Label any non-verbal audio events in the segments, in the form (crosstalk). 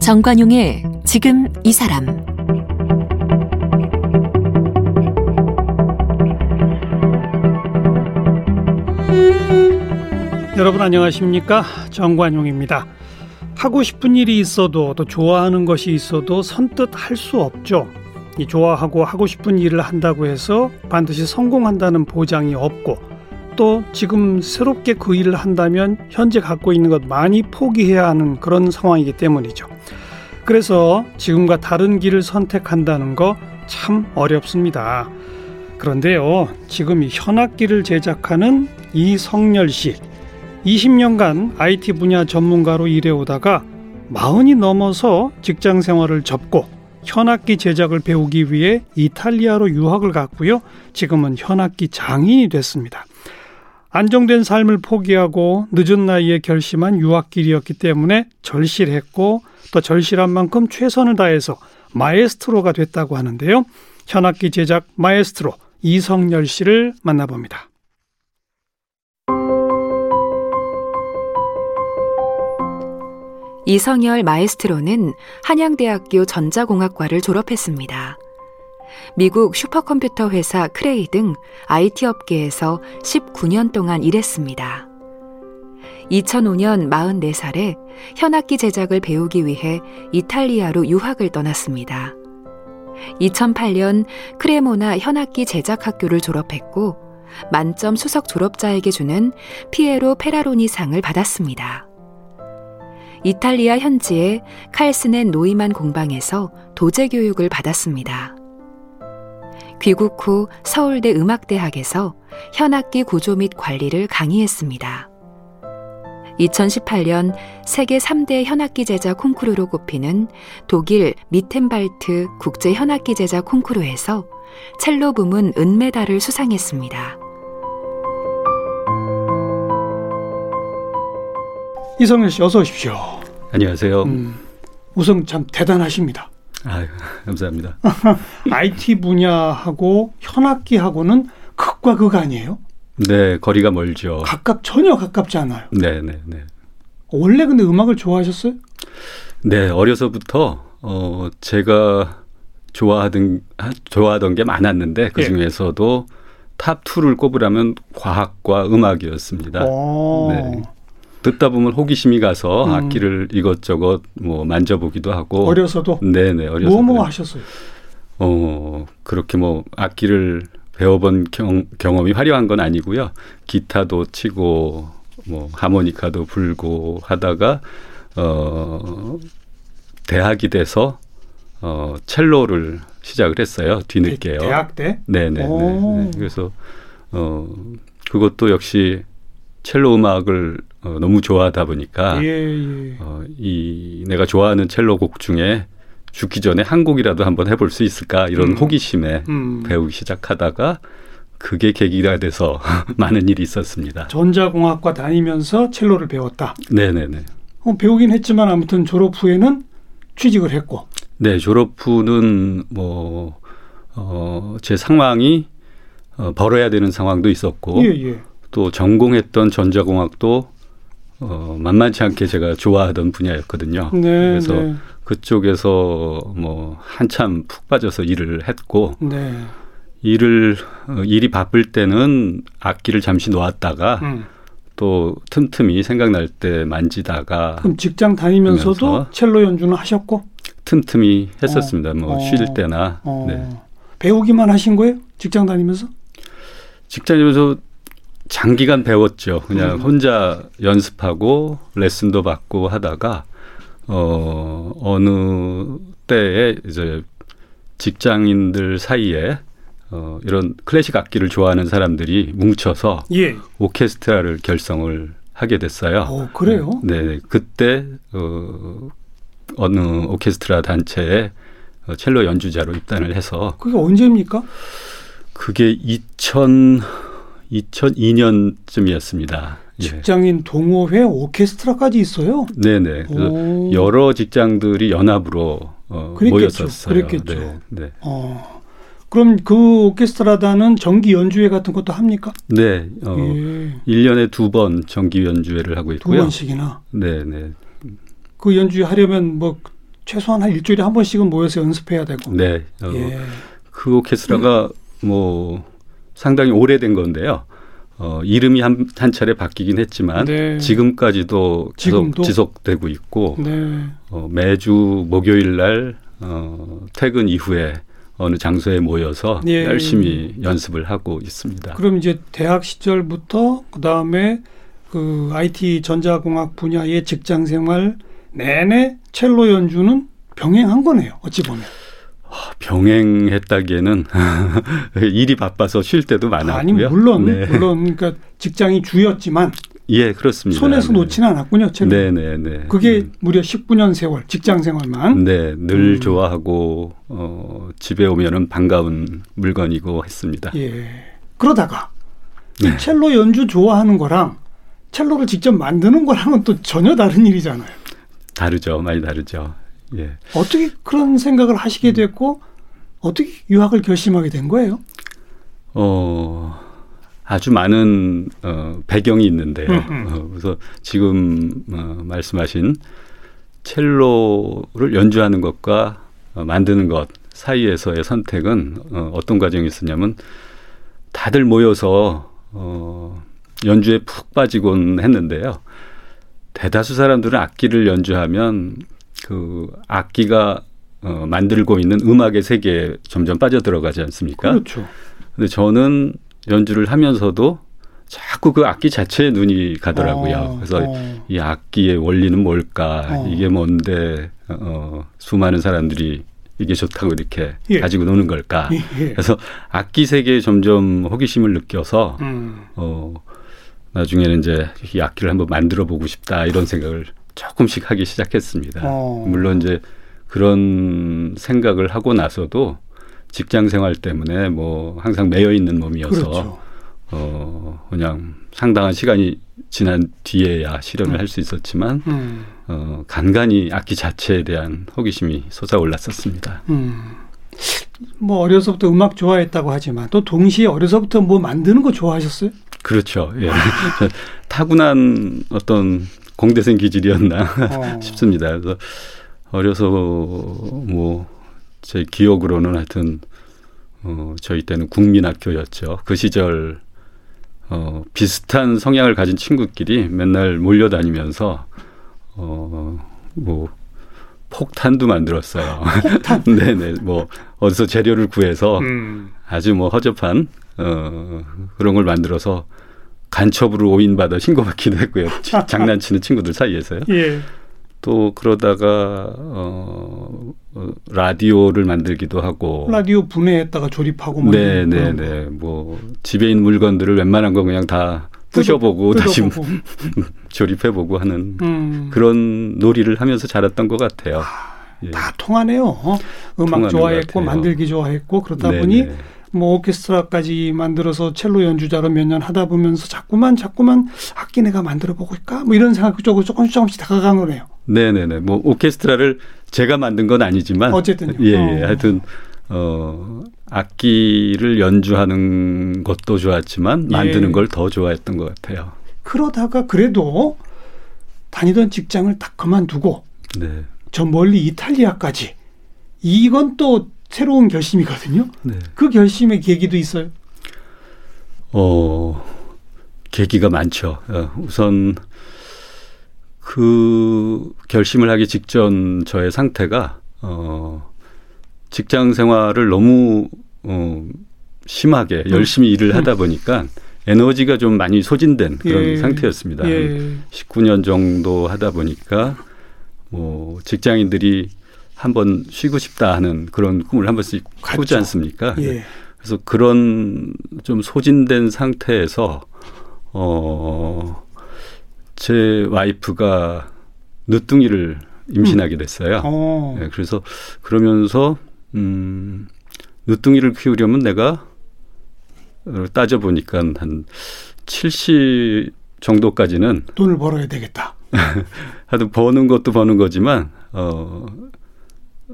정관용의 지금 이 사람 여러분 안녕하십니까 정관용입니다. 하고 싶은 일이 있어도 또 좋아하는 것이 있어도 선뜻 할 수 없죠. 이 좋아하고 하고 싶은 일을 한다고 해서 반드시 성공한다는 보장이 없고 또 지금 새롭게 그 일을 한다면 현재 갖고 있는 것 많이 포기해야 하는 그런 상황이기 때문이죠. 그래서 지금과 다른 길을 선택한다는 거 참 어렵습니다. 그런데요, 지금 이 현악기를 제작하는 이성열 씨, 20년간 IT 분야 전문가로 일해오다가 마흔이 넘어서 직장 생활을 접고 현악기 제작을 배우기 위해 이탈리아로 유학을 갔고요. 지금은 현악기 장인이 됐습니다. 안정된 삶을 포기하고 늦은 나이에 결심한 유학길이었기 때문에 절실했고 또 절실한 만큼 최선을 다해서 마에스트로가 됐다고 하는데요. 현악기 제작 마에스트로 이성열 씨를 만나봅니다. 이성열 마에스트로는 한양대학교 전자공학과를 졸업했습니다. 미국 슈퍼컴퓨터 회사 크레이 등 IT 업계에서 19년 동안 일했습니다. 2005년 44살에 현악기 제작을 배우기 위해 이탈리아로 유학을 떠났습니다. 2008년 크레모나 현악기 제작 학교를 졸업했고 만점 수석 졸업자에게 주는 피에로 페라로니 상을 받았습니다. 이탈리아 현지의 칼스넨 노이만 공방에서 도제 교육을 받았습니다. 귀국 후 서울대 음악대학에서 현악기 구조 및 관리를 강의했습니다. 2018년 세계 3대 현악기 제작 콩쿠르로 꼽히는 독일 미텐발트 국제 현악기 제작 콩쿠르에서 첼로 부문 은메달을 수상했습니다. 이성열 씨 어서 오십시오. 안녕하세요. 음, 우선 참 대단하십니다. 아유, 감사합니다. (laughs) IT 분야하고 현악기하고는 극과 극 아니에요? 네, 거리가 멀죠. 가깝 전혀 가깝지 않아요. 네, 네, 네. 원래 근데 음악을 좋아하셨어요? 네, 어려서부터 어 제가 좋아하던 좋아하던 게 많았는데 그 예. 중에서도 예. top 2를 꼽으라면 과학과 음악이었습니다. 네. 듣다 보면 호기심이 가서 음. 악기를 이것저것 뭐 만져보기도 하고 어려서도 네네 어려서 뭐뭐 뭐 하셨어요? 어 그렇게 뭐 악기를 배워본 경, 경험이 화려한 건 아니고요. 기타도 치고 뭐 하모니카도 불고 하다가 어 대학이 돼서 어 첼로를 시작을 했어요. 뒤늦게요. 대, 학 때? 네네. 네, 네. 그래서 어 그것도 역시 첼로 음악을 어, 너무 좋아하다 보니까 예, 예. 어, 이 내가 좋아하는 첼로 곡 중에 죽기 전에 한 곡이라도 한번 해볼 수 있을까 이런 음. 호기심에 음. 배우기 시작하다가 그게 계기가 돼서 (laughs) 많은 일이 있었습니다. 전자공학과 다니면서 첼로를 배웠다. 네네네. 어, 배우긴 했지만 아무튼 졸업 후에는 취직을 했고. 네, 졸업 후는 뭐, 어, 제 상황이 어, 벌어야 되는 상황도 있었고, 예, 예. 또 전공했던 전자공학도 어, 만만치 않게 제가 좋아하던 분야였거든요. 네, 그래서 네. 그쪽에서 뭐 한참 푹 빠져서 일을 했고 네. 일을 어, 일이 바쁠 때는 악기를 잠시 놓았다가 음. 또 틈틈이 생각날 때 만지다가 그럼 직장 다니면서도 첼로 연주는 하셨고 틈틈이 했었습니다. 뭐 어, 뭐쉴 어, 때나 어. 네. 배우기만 하신 거예요? 직장 다니면서? 직장 다니면서 장기간 배웠죠. 그냥 음. 혼자 연습하고 레슨도 받고 하다가 어, 어느 때에 이제 직장인들 사이에 어, 이런 클래식 악기를 좋아하는 사람들이 뭉쳐서 예. 오케스트라를 결성을 하게 됐어요. 어, 그래요? 네, 네. 그때 어, 어느 오케스트라 단체에 어, 첼로 연주자로 입단을 해서 그게 언제입니까? 그게 2000 2002년쯤이었습니다. 예. 직장인 동호회 오케스트라까지 있어요? 네네. 여러 직장들이 연합으로 어, 모였었어요. 그랬겠죠. 네, 네. 어. 그럼 그 오케스트라단은 정기 연주회 같은 것도 합니까? 네. 어, 예. 1년에 두 번 정기 연주회를 하고 있고요. 두 번씩이나? 네, 네. 그 연주회 하려면 뭐 최소한 한 일주일에 한 번씩은 모여서 연습해야 되고. 네. 어, 예. 그 오케스트라가 뭐 상당히 오래된 건데요. 어, 이름이 한, 한 차례 바뀌긴 했지만 네. 지금까지도? 지속, 되고 있고 네. 어, 매주 목요일 날 어, 퇴근 이후에 어느 장소에 모여서 예. 열심히 연습을 하고 있습니다. 그럼 이제 대학 시절부터 그 다음에 그 IT 전자공학 분야의 직장 생활 내내 첼로 연주는 병행한 거네요. 어찌 보면. 아, 병행했다기에는 (laughs) 일이 바빠서 쉴 때도 많았고요. 아니 물론 네. 물론 그러니까 직장이 주였지만 예 그렇습니다. 손에서 네. 놓지는 않았군요. 네네네. 네, 네. 그게 음. 무려 19년 세월 직장 생활만. 네, 늘 음. 좋아하고 어, 집에 오면은 반가운 물건이고 했습니다. 예. 그러다가 네. 첼로 연주 좋아하는 거랑 첼로를 직접 만드는 거랑은 또 전혀 다른 일이잖아요. 다르죠, 많이 다르죠. 예. 어떻게 그런 생각을 하시게 됐고 어떻게 유학을 결심하게 된 거예요? 어 아주 많은 어, 배경이 있는데요. 음, 음. 어, 그래서 지금 어, 말씀하신 첼로를 연주하는 것과 어, 만드는 것 사이에서의 선택은 어, 어떤 과정이 있었냐면 다들 모여서 어, 연주에 푹 빠지곤 했는데요. 대다수 사람들은 악기를 연주하면 그 악기가 어, 만들고 있는 음악의 세계에 점점 빠져 들어가지 않습니까? 그렇죠. 근데 저는 연주를 하면서도 자꾸 그 악기 자체에 눈이 가더라고요. 어, 그래서 어. 이 악기의 원리는 뭘까? 어. 이게 뭔데 어, 수많은 사람들이 이게 좋다고 이렇게 예. 가지고 노는 걸까? 예, 예. 그래서 악기 세계에 점점 호기심을 느껴서 음. 어, 나중에는 이제 이 악기를 한번 만들어 보고 싶다 이런 생각을 조금씩 하기 시작했습니다. 어. 물론 이제 그런 생각을 하고 나서도 직장 생활 때문에 뭐 항상 매여 있는 몸이어서 그렇죠. 어 그냥 상당한 시간이 지난 뒤에야 실현을 음. 할수 있었지만 음. 어 간간히 악기 자체에 대한 호기심이 솟아올랐었습니다. 음. 뭐 어려서부터 음악 좋아했다고 하지만 또 동시에 어려서부터 뭐 만드는 거 좋아하셨어요? 그렇죠. 예. (laughs) 타고난 어떤 공대생 기질이었나 어. (laughs) 싶습니다. 그래서 어려서 뭐 제 기억으로는 하여튼 어 저희 때는 국민학교였죠. 그 시절 어 비슷한 성향을 가진 친구끼리 맨날 몰려다니면서 어뭐 폭탄도 만들었어요. 폭탄? (laughs) 네네. 뭐 어디서 재료를 구해서 음. 아주 뭐 허접한 어 그런 걸 만들어서 간첩으로 오인받아 신고받기도 했고요. (laughs) 장난치는 친구들 사이에서요. 예. 또 그러다가 어, 어, 라디오를 만들기도 하고 라디오 분해했다가 조립하고 뭐 네네네 네. 뭐 집에 있는 물건들을 웬만한 거 그냥 다 부셔보고 다시 (laughs) 조립해보고 하는 음. 그런 놀이를 하면서 자랐던 것 같아요. 예. 다 통하네요. 어? 음악 좋아했고 만들기 좋아했고 그러다 네네. 보니 뭐 오케스트라까지 만들어서 첼로 연주자로 몇 년 하다 보면서 자꾸만 자꾸만 악기 내가 만들어 보고 있까 뭐 이런 생각 쪽으로 조금씩 조금씩 다가간 거네요. 네네네. 뭐 오케스트라를 제가 만든 건 아니지만 어쨌든 예, 예. 어. 하여튼 어 악기를 연주하는 것도 좋았지만 예. 만드는 걸더 좋아했던 것 같아요. 그러다가 그래도 다니던 직장을 딱 그만두고 네. 저 멀리 이탈리아까지 이건 또 새로운 결심이거든요. 네. 그 결심의 계기도 있어요. 어, 계기가 많죠. 어, 우선 그 결심을 하기 직전 저의 상태가 어, 직장 생활을 너무 어, 심하게 음. 열심히 일을 하다 음. 보니까 에너지가 좀 많이 소진된 그런 예. 상태였습니다. 예. 19년 정도 하다 보니까 뭐 직장인들이 한번 쉬고 싶다 하는 그런 꿈을 한 번씩 꾸지 않습니까? 예. 그래서 그런 좀 소진된 상태에서 어, 제 와이프가 늦둥이를 임신하게 됐어요. 음. 어. 네, 그래서 그러면서 음, 늦둥이를 키우려면 내가 따져 보니까 한 70 정도까지는 돈을 벌어야 되겠다. (laughs) 하여튼 버는 것도 버는 거지만 어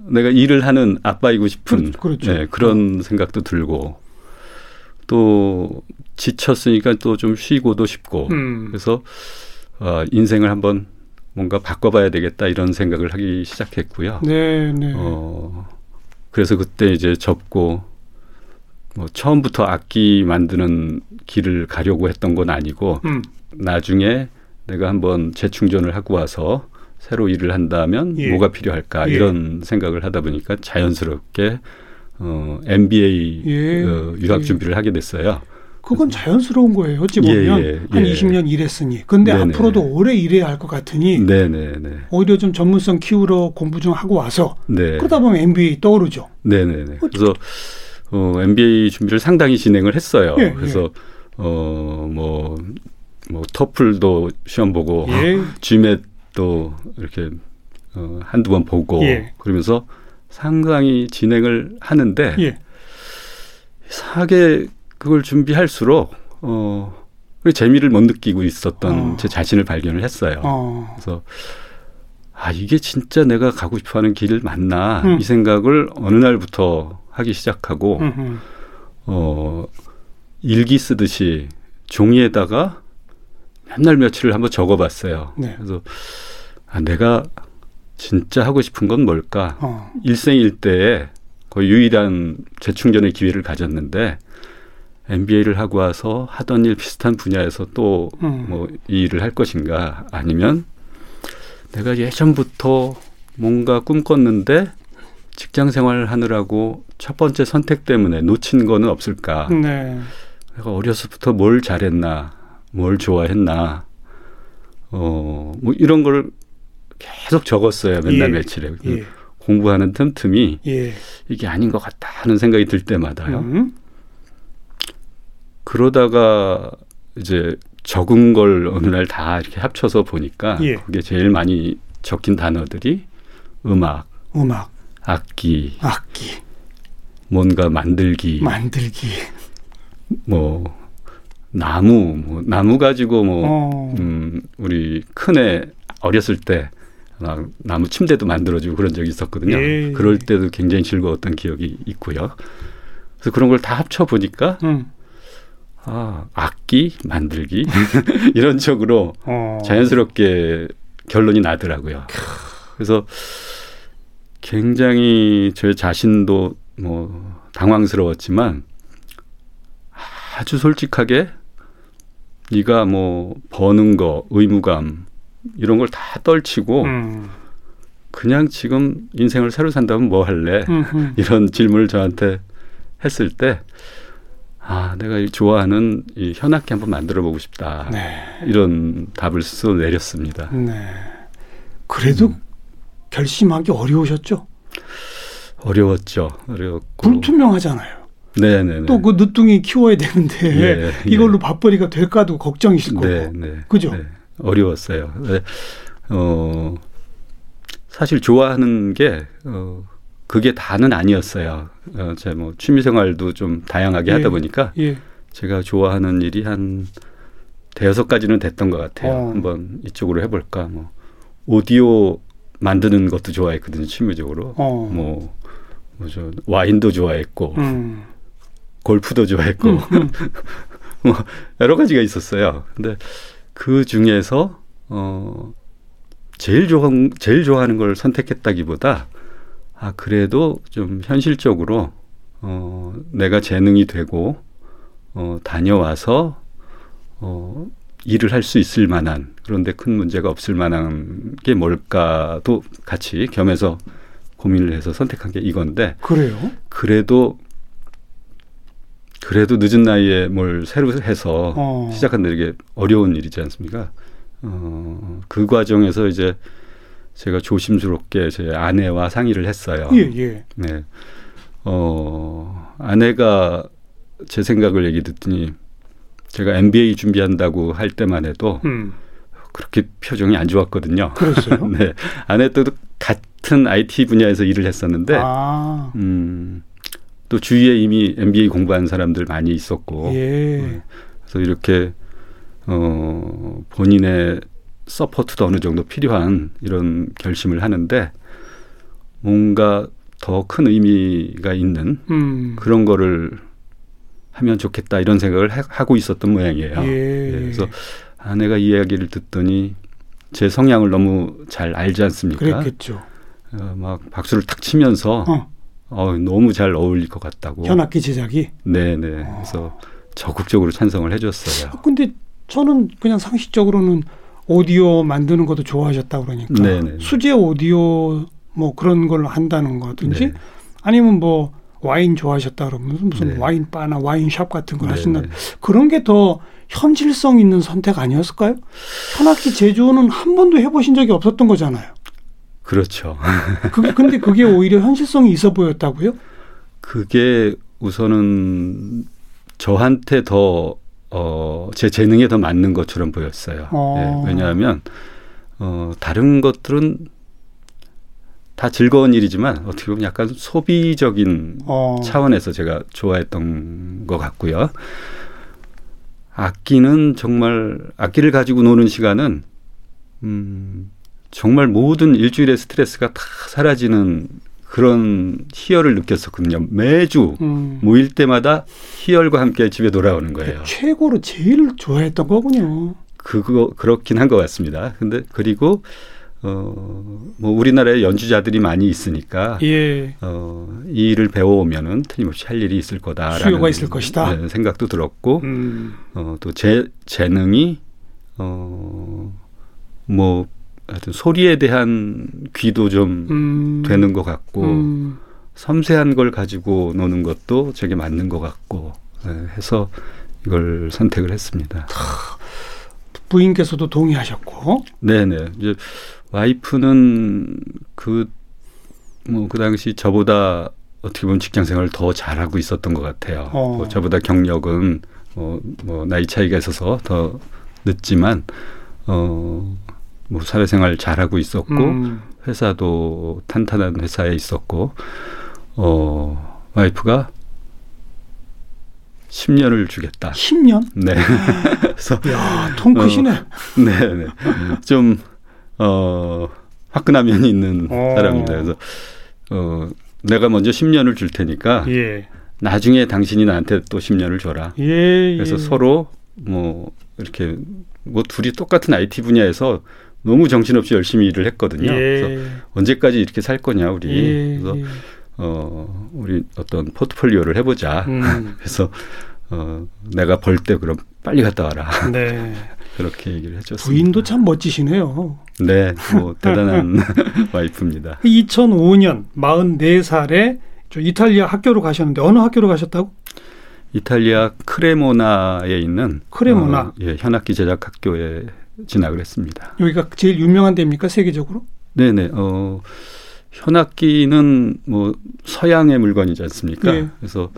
내가 일을 하는 아빠이고 싶은 그렇죠. 네, 그런 어. 생각도 들고 또 지쳤으니까 또 좀 쉬고도 싶고 음. 그래서 어, 인생을 한번 뭔가 바꿔봐야 되겠다 이런 생각을 하기 시작했고요. 네, 네. 어, 그래서 그때 이제 접고 뭐 처음부터 악기 만드는 길을 가려고 했던 건 아니고 음. 나중에 내가 한번 재충전을 하고 와서 새로 일을 한다면 예. 뭐가 필요할까 예. 이런 생각을 하다 보니까 자연스럽게 어, MBA 예. 어, 유학 예. 준비를 하게 됐어요. 그건 자연스러운 거예요. 어찌 보면 예, 예, 한 20년 일했으니. 근데 네네. 앞으로도 오래 일해야 할 것 같으니 네네네. 오히려 좀 전문성 키우러 공부 좀 하고 와서 네. 그러다 보면 MBA 떠오르죠. 네네네. 그래서 어, MBA 준비를 상당히 진행을 했어요. 예, 그래서 어 뭐뭐 뭐 터플도 시험 보고 예. (laughs) GMAT 도 이렇게 어, 한두 번 보고 예. 그러면서 상당히 진행을 하는데 예. 사게 그걸 준비할수록 어 재미를 못 느끼고 있었던 어. 제 자신을 발견을 했어요. 어. 그래서 아 이게 진짜 내가 가고 싶어하는 길 맞나 음. 이 생각을 어느 날부터 하기 시작하고 음흠. 어 일기 쓰듯이 종이에다가 맨날 며칠을 한번 적어봤어요. 네. 그래서 아, 내가 진짜 하고 싶은 건 뭘까? 어. 일생일대에 거의 유일한 재충전의 기회를 가졌는데 MBA를 하고 와서 하던 일 비슷한 분야에서 또뭐 음. 일을 할 것인가 아니면 내가 예전부터 뭔가 꿈꿨는데 직장 생활을 하느라고 첫 번째 선택 때문에 놓친 거는 없을까? 네. 내가 어려서부터 뭘 잘했나, 뭘 좋아했나, 어, 뭐 이런 걸 계속 적었어요. 맨날 예. 며칠에. 예. 공부하는 틈틈이 예. 이게 아닌 것 같다 하는 생각이 들 때마다요. 음. 그러다가 이제 적은 걸 어느 날 다 이렇게 합쳐서 보니까 예. 그게 제일 많이 적힌 단어들이 음악, 음악, 악기, 악기, 뭔가 만들기, 만들기, 뭐 나무, 뭐 나무 가지고 뭐 어. 음, 우리 큰애 어렸을 때 막 나무 침대도 만들어주고 그런 적이 있었거든요. 예. 그럴 때도 굉장히 즐거웠던 기억이 있고요. 그래서 그런 걸 다 합쳐 보니까 음. 아, 악기 만들기 (laughs) 이런 쪽으로 어. 자연스럽게 결론이 나더라고요. 그래서 굉장히 제 자신도 뭐 당황스러웠지만 아주 솔직하게 네가 뭐 버는 거 의무감 이런 걸 다 떨치고 음. 그냥 지금 인생을 새로 산다면 뭐 할래 음흠. (laughs) 이런 질문을 저한테 했을 때 아, 내가 좋아하는 이 현악기 한번 만들어 보고 싶다. 네. 이런 답을 스스로 내렸습니다. 네. 그래도 음. 결심하기 어려우셨죠? 어려웠죠. 어려웠고. 불투명하잖아요. 네네. 또그 늦둥이 키워야 되는데 네, 이걸로 밥벌이가 될까도 걱정이실 거고. 네, 네, 그죠? 네. 어려웠어요. 네. 어, 사실 좋아하는 게 어, 그게 다는 아니었어요. 어, 제뭐 취미 생활도 좀 다양하게 예, 하다 보니까 예. 제가 좋아하는 일이 한 대여섯 가지는 됐던 것 같아요. 어. 한번 이쪽으로 해볼까. 뭐 오디오 만드는 것도 좋아했거든요. 취미적으로. 어. 뭐 뭐죠 와인도 좋아했고 음. 골프도 좋아했고 음, 음. (laughs) 뭐 여러 가지가 있었어요. 근데 그 중에서 어 제일 좋아 제일 좋아하는 걸 선택했다기보다 아 그래도 좀 현실적으로 어 내가 재능이 되고 어 다녀와서 어 일을 할 수 있을 만한 그런데 큰 문제가 없을 만한 게 뭘까도 같이 겸해서 고민을 해서 선택한 게 이건데 그래요? 그래도 그래도 늦은 나이에 뭘 새로 해서 어. 시작한다 이게 어려운 일이지 않습니까? 어, 그 과정에서 이제 제가 조심스럽게 제 아내와 상의를 했어요. 예, 예. 네. 어, 아내가 제 생각을 얘기 듣더니 제가 MBA 준비한다고 할 때만 해도 음. 그렇게 표정이 안 좋았거든요. 그렇어요. (laughs) 네. 아내도 같은 IT 분야에서 일을 했었는데, 아. 음, 또 주위에 이미 MBA 공부한 사람들 많이 있었고, 예. 네. 그래서 이렇게 어, 본인의 서포트도 어느 정도 필요한 이런 결심을 하는데 뭔가 더 큰 의미가 있는 음. 그런 거를 하면 좋겠다 이런 생각을 하, 고 있었던 모양이에요. 예. 예. 그래서 아내가 이야기를 듣더니 제 성향을 너무 잘 알지 않습니까? 그랬겠죠. 어, 막 박수를 탁 치면서 어. 어, 너무 잘 어울릴 것 같다고. 현악기 제작이? 네네. 어. 그래서 적극적으로 찬성을 해줬어요. 근데 저는 그냥 상식적으로는 오디오 만드는 것도 좋아하셨다 그러니까 네네. 수제 오디오 뭐 그런 걸로 한다는 거든지 네. 아니면 뭐 와인 좋아하셨다 그러면 무슨 네. 와인 바나 와인 샵 같은 걸 하신다 그런 게 더 현실성 있는 선택 아니었을까요? 현악기 제조는 한 번도 해보신 적이 없었던 거잖아요. 그렇죠. (laughs) 그게 근데 그게 오히려 현실성이 있어 보였다고요? 그게 우선은 저한테 더 어, 제 재능에 더 맞는 것처럼 보였어요. 어. 네, 왜냐하면 어, 다른 것들은 다 즐거운 일이지만 어떻게 보면 약간 소비적인 어. 차원에서 제가 좋아했던 것 같고요. 악기는 정말 악기를 가지고 노는 시간은 음, 정말 모든 일주일의 스트레스가 다 사라지는 그런 희열을 느꼈었거든요. 매주 음. 모일 때마다 희열과 함께 집에 돌아오는 거예요. 최고로 제일 좋아했던 거군요. 그거 그렇긴 한 것 같습니다. 근데 그리고 어뭐 우리나라에 연주자들이 많이 있으니까 예. 어이 일을 배워오면은 틀림없이 할 일이 있을 거다라는 있을 것이다 네, 생각도 들었고 음. 어또 제 재능이 어뭐 하여튼 소리에 대한 귀도 좀 음. 되는 것 같고 음. 섬세한 걸 가지고 노는 것도 제게 맞는 것 같고 네, 해서 이걸 선택을 했습니다. 부인께서도 동의하셨고. 네네. 이제 와이프는 그, 뭐, 그 당시 저보다 어떻게 보면 직장 생활을 더 잘하고 있었던 것 같아요. 어. 뭐 저보다 경력은 뭐, 뭐, 나이 차이가 있어서 더 늦지만, 어, 뭐 사회생활 잘하고 있었고 음. 회사도 탄탄한 회사에 있었고 어 와이프가 10년을 주겠다. 10년? 네. 그래서 야, 통 크시네. 어, 네, 네. 좀 어, 화끈한 면이 있는 어. 사람입니다. 그래서 어, 내가 먼저 10년을 줄 테니까 예. 나중에 당신이 나한테 또 10년을 줘라. 예, 예. 그래서 서로 뭐 이렇게 뭐 둘이 똑같은 IT 분야에서 너무 정신없이 열심히 일을 했거든요. 예. 그래서 언제까지 이렇게 살 거냐 우리. 예. 그래서 어 우리 어떤 포트폴리오를 해보자. 음. (laughs) 그래서 어 내가 벌 때 그럼 빨리 갔다 와라. 네. (laughs) 그렇게 얘기를 해줬습니다. 부인도 참 멋지시네요. 네, 뭐 대단한 (laughs) 와이프입니다. 2005년 44살에 저 이탈리아 학교로 가셨는데 어느 학교로 가셨다고? 이탈리아 크레모나에 있는 크레모나 어, 예, 현악기 제작 학교에 진학을 했습니다. 여기가 제일 유명한 데입니까 세계적으로? 네네. 어, 현악기는 뭐 서양의 물건이지 않습니까? 네. 그래서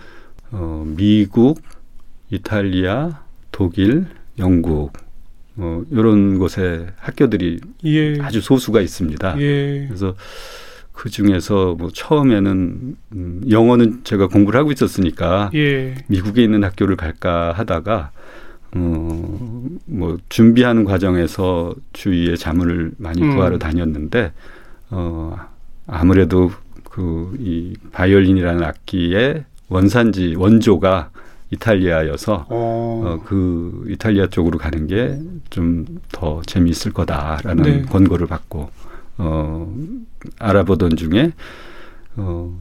어, 미국, 이탈리아, 독일, 영국 어, 이런 곳에 학교들이 예. 아주 소수가 있습니다. 예. 그래서 그 중에서 뭐 처음에는 음, 영어는 제가 공부를 하고 있었으니까 예. 미국에 있는 학교를 갈까 하다가 어, 뭐 준비하는 과정에서 주위에 자문을 많이 음. 구하러 다녔는데 어, 아무래도 그 이 바이올린이라는 악기의 원산지 원조가 이탈리아여서 어. 어, 그 이탈리아 쪽으로 가는 게 좀 더 재미있을 거다라는 네. 권고를 받고 어, 알아보던 중에 어,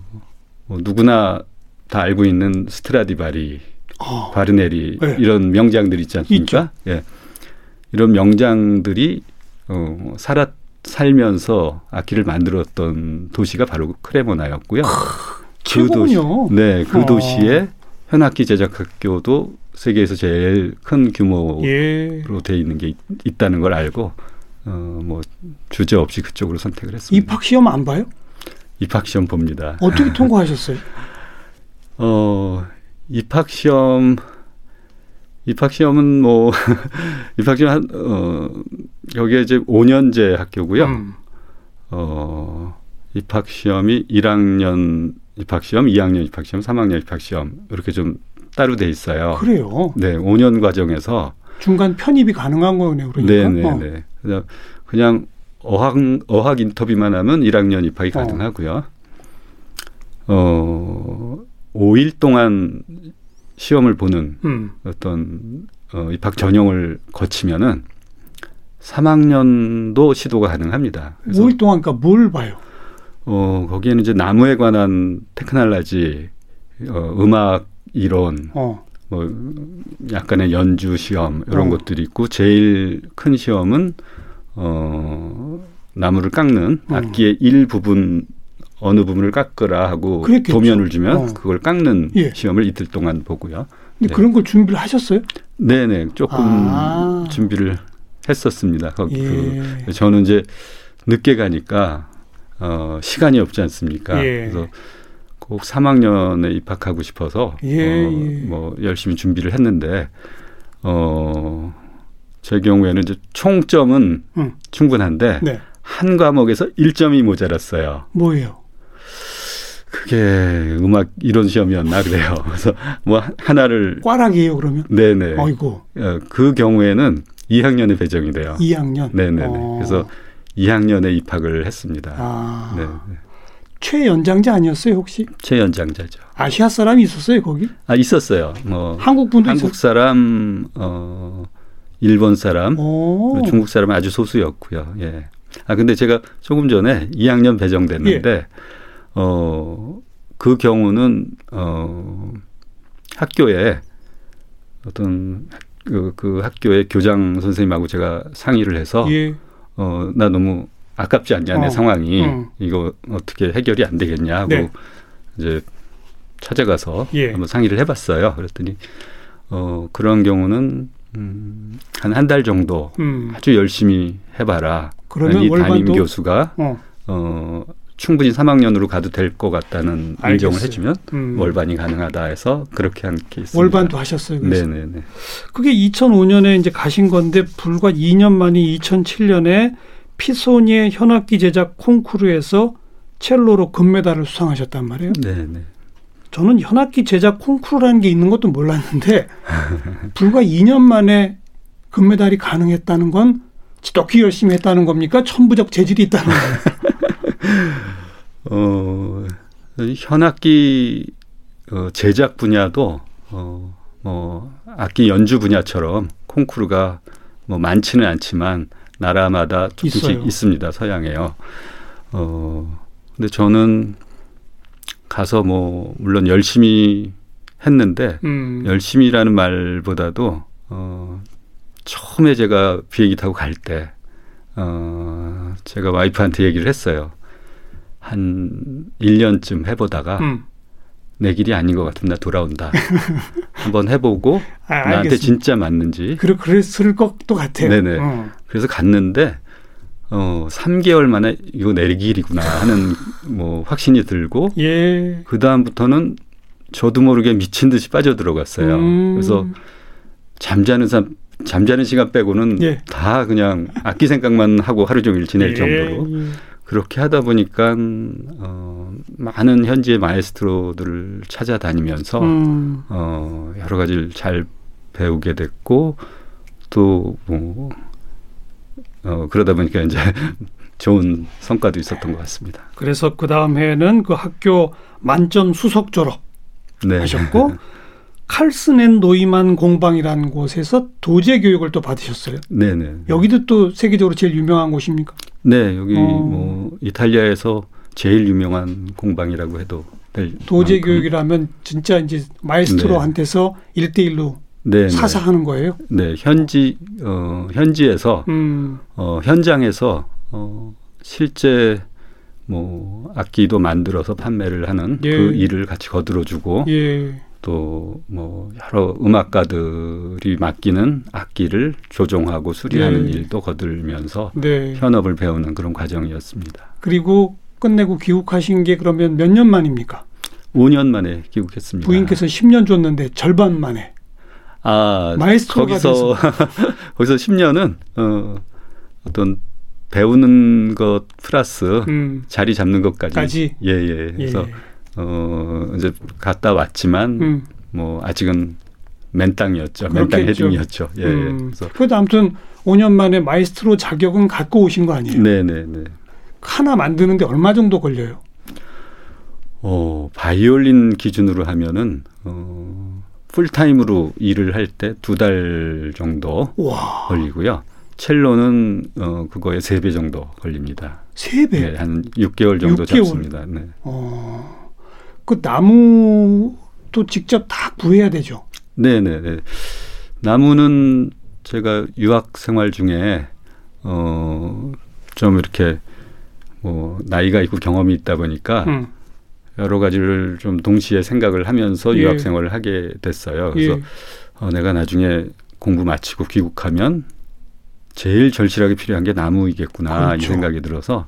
뭐 누구나 다 알고 있는 스트라디바리 어. 바르네리 네. 이런 명장들 있지 않습니까? 있죠. 예. 이런 명장들이 어, 살았 살면서 악기를 만들었던 도시가 바로 크레모나였고요. 그 도시, 네, 그 어. 도시에 현악기 제작 학교도 세계에서 제일 큰 규모로 예. 돼 있는 게 있, 다는걸 알고 어, 뭐 주저 없이 그쪽으로 선택을 했습니다. 입학 시험 안 봐요? 입학 시험 봅니다. 어떻게 (laughs) 통과하셨어요? 어, 입학 시험 입학 시험은 뭐 (laughs) 입학 시험 한 어, 여기에 이제 5년제 학교고요. 음. 어, 입학 시험이 1학년 입학 시험, 2학년 입학 시험, 3학년 입학 시험 이렇게 좀 따로 돼 있어요. 그래요. 네, 5년 과정에서 중간 편입이 가능한 거네요. 그러니까. 네, 네, 네. 그냥 그냥 어학 어학 인터뷰만 하면 1학년 입학이 어. 가능하고요. 어 5일 동안 시험을 보는 음. 어떤 어, 입학 전형을 거치면은 3학년도 시도가 가능합니다. 그래서 5일 동안 그러니까 뭘 봐요? 어, 거기에는 이제 나무에 관한 테크놀라지, 어, 음악 이론, 어. 뭐 약간의 연주 시험 이런 어. 것들이 있고 제일 큰 시험은 어 나무를 깎는 어. 악기의 일부분 어느 부분을 깎으라 하고 그랬겠죠. 도면을 주면 어. 그걸 깎는 예. 시험을 이틀 동안 보고요. 근데 네. 그런 걸 준비를 하셨어요? 네네 조금 아. 준비를 했었습니다. 거기 예. 그 저는 이제 늦게 가니까 어, 시간이 없지 않습니까? 예. 그래서 꼭 3학년에 입학하고 싶어서 예, 어, 예. 뭐 열심히 준비를 했는데 어, 제 경우에는 이제 총점은 음. 충분한데 네. 한 과목에서 1점이 모자랐어요. 뭐예요? 그게 음악 이론 시험이었나 그래요. (laughs) 그래서 뭐 하나를 꽈락이에요 그러면? 네네. 아이고. 어, 그 경우에는 2학년에 배정이 돼요. 2학년. 네네. 어. 그래서 2학년에 입학을 했습니다. 아. 네. 최연장자 아니었어요 혹시? 최연장자죠. 아시아 사람이 있었어요 거기? 아 있었어요. 뭐 한국 분도 한국 있었... 사람, 어 일본 사람, 오. 중국 사람 아주 소수였고요. 예. 아 근데 제가 조금 전에 2학년 배정됐는데 예. 어 그 경우는 어 학교에 어떤 그, 그 학교의 교장 선생님하고 제가 상의를 해서 예. 어, 나 너무 아깝지 않냐, 내 어. 상황이. 어. 이거 어떻게 해결이 안 되겠냐 하고 네. 이제 찾아가서 예. 한번 상의를 해봤어요. 그랬더니, 어, 그런 경우는 음, 한 한 달 정도 음. 아주 열심히 해봐라. 그러면 이 담임 교수가 어. 어, 충분히 3학년으로 가도 될 것 같다는 알겠어요. 인정을 해주면 음. 월반이 가능하다 해서 그렇게 한 케이스. 월반도 하셨어요. 그래서. 네네네. 그게 2005년에 이제 가신 건데 불과 2년 만이 2007년에 피소니의 현악기 제작 콩쿠르에서 첼로로 금메달을 수상하셨단 말이에요. 네네. 저는 현악기 제작 콩쿠르라는 게 있는 것도 몰랐는데 (laughs) 불과 2년 만에 금메달이 가능했다는 건 지독히 열심히 했다는 겁니까? 천부적 재질이 있다는 거예요. (laughs) 어, 현악기 어, 제작 분야도 어, 뭐 악기 연주 분야처럼 콩쿠르가 뭐 많지는 않지만 나라마다 조금씩 있어요. 있습니다. 서양에요. 어, 근데 저는 가서 뭐 물론 열심히 했는데 음. 열심히라는 말보다도 어, 처음에 제가 비행기 타고 갈 때 어, 제가 와이프한테 얘기를 했어요. 한 1년쯤 해보다가 음. 내 길이 아닌 것 같으면 나 돌아온다. (laughs) 한번 해보고 아, 나한테. 진짜 맞는지. 그래, 그랬을 것도 같아요. 네네. 어. 그래서 갔는데 어 3개월 만에 이거 내 길이구나 하는 뭐 확신이 들고 (laughs) 예. 그 다음부터는 저도 모르게 미친 듯이 빠져 들어갔어요. 음. 그래서 잠자는 사람 잠자는 시간 빼고는 예. 다 그냥 악기 생각만 하고 하루 종일 지낼 예. 정도로 예. 그렇게 하다 보니까 어, 많은 현지의 마에스트로들을 찾아다니면서 음. 어, 여러 가지를 잘 배우게 됐고 또뭐 어, 그러다 보니까 이제 (laughs) 좋은 성과도 있었던 것 같습니다. 그래서 그 다음 해에는 그 학교 만점 수석 졸업 네. 하셨고 (laughs) 칼슨앤 노이만 공방이라는 곳에서 도제 교육을 또 받으셨어요. 네네. 여기도 또 세계적으로 제일 유명한 곳입니까? 네, 여기 어. 뭐 이탈리아에서 제일 유명한 공방이라고 해도 될 도제 만큼. 교육이라면 진짜 이제 마에스트로한테서 네. 1대1로 네, 사사 하는 거예요? 네, 현지 어 현지에서 음. 어 현장에서 어 실제 뭐 악기도 만들어서 판매를 하는 예. 그 일을 같이 거들어 주고 예. 또 뭐 여러 음악가들이 맡기는 악기를 조종하고 수리하는 네. 일도 거들면서 네. 현업을 배우는 그런 과정이었습니다. 그리고 끝내고 귀국하신 게 그러면 몇 년 만입니까? 5년 만에 귀국했습니다. 부인께서 10년 줬는데 절반 만에. 아, 거기서 (laughs) 거기서 10년은 어, 어떤 배우는 것 플러스 음. 자리 잡는 것까지 예예. 예. 그래서 예. 어 이제 갔다 왔지만 음. 뭐 아직은 맨 땅이었죠. 맨땅 헤딩이었죠. 예. 음. 그래서 그래도 아무튼 5년 만에 마에스트로 자격은 갖고 오신 거 아니에요? 네, 네, 네. 하나 만드는데 얼마 정도 걸려요? 어, 바이올린 기준으로 하면은 어, 풀타임으로 일을 할 때 두 달 정도 와. 걸리고요. 첼로는 어, 그거의 세배 정도 걸립니다. 세 배? 네, 한 6개월 정도 6개월. 잡습니다. 네. 어, 그 나무도 직접 다 구해야 되죠? 네네네. 네, 네. 나무는 제가 유학 생활 중에 어, 좀 이렇게 뭐 나이가 있고 경험이 있다 보니까 음. 여러 가지를 좀 동시에 생각을 하면서 예. 유학 생활을 하게 됐어요. 그래서 예. 어, 내가 나중에 공부 마치고 귀국하면 제일 절실하게 필요한 게 나무이겠구나 그렇죠. 이 생각이 들어서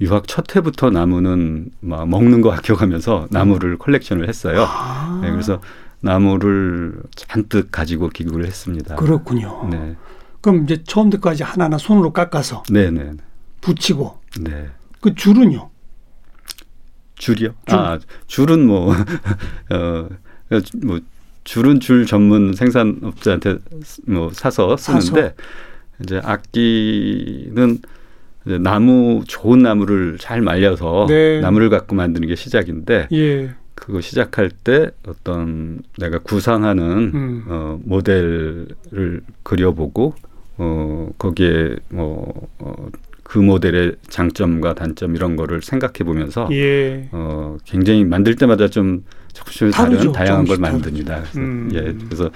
유학 첫 해부터 나무는 막 먹는 거 아껴가면서 나무를 컬렉션을 했어요. 아. 네, 그래서 나무를 잔뜩 가지고 귀국을 했습니다. 그렇군요. 네. 그럼 이제 처음부터까지 하나하나 손으로 깎아서 네네. 네. 붙이고 네. 그 줄은요? 줄이요? 줄. 아 줄은 뭐 (laughs) 어, 뭐 줄은 줄 전문 생산업자한테 뭐 사서 쓰는데 사서? 이제 악기는 나무 좋은 나무를 잘 말려서 네. 나무를 갖고 만드는 게 시작인데 예. 그거 시작할 때 어떤 내가 구상하는 음. 어, 모델을 그려보고 어, 거기에 뭐 어, 그 모델의 장점과 단점 이런 거를 생각해 보면서 예. 어, 굉장히 만들 때마다 좀 조금씩 다른 다양한 걸 만듭니다. 그래서, 음. 예, 그래서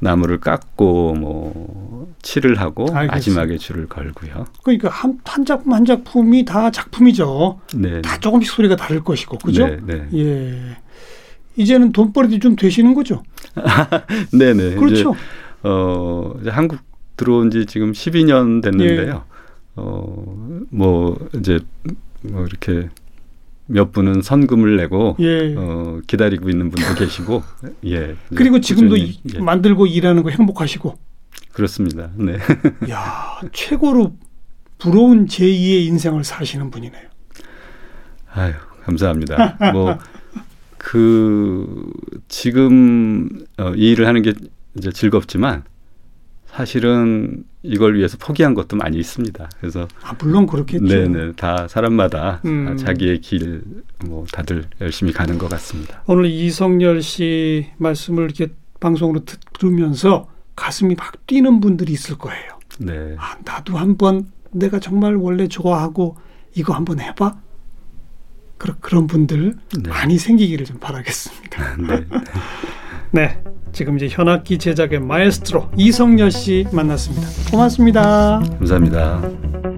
나무를 깎고 뭐 칠을 하고 알겠습니다. 마지막에 줄을 걸고요. 그러니까 한, 한 작품 한 작품이 다 작품이죠. 네. 다 조금씩 소리가 다를 것이고 그죠? 네, 네. 예. 이제는 돈벌이도 좀 되시는 거죠? 네네. (laughs) 네. 그렇죠. 이제, 어, 이제 한국 들어온 지 지금 12년 됐는데요. 예. 어, 뭐 이제 뭐 이렇게 몇 분은 선금을 내고 예. 어, 기다리고 있는 분도 계시고 예. 그리고 지금도 이, 예. 만들고 일하는 거 행복하시고 그렇습니다. 네. (laughs) 야 최고로 부러운 제2의 인생을 사시는 분이네요. 아유 감사합니다. (laughs) 뭐 그 지금 어, 이 일을 하는 게 이제 즐겁지만 사실은 이걸 위해서 포기한 것도 많이 있습니다. 그래서 아, 물론 그렇겠죠. 네네 다 사람마다 음. 자기의 길 뭐 다들 열심히 가는 것 같습니다. 오늘 이성열 씨 말씀을 이렇게 방송으로 들으면서 가슴이 막 뛰는 분들이 있을 거예요. 네. 아, 나도 한번 내가 정말 원래 좋아하고 이거 한번 해봐. 그런 그런 분들 네. 많이 생기기를 좀 바라겠습니다. (laughs) 네. (laughs) 네. 지금 이제 현악기 제작의 마에스트로 이성열 씨 만났습니다. 고맙습니다. 감사합니다.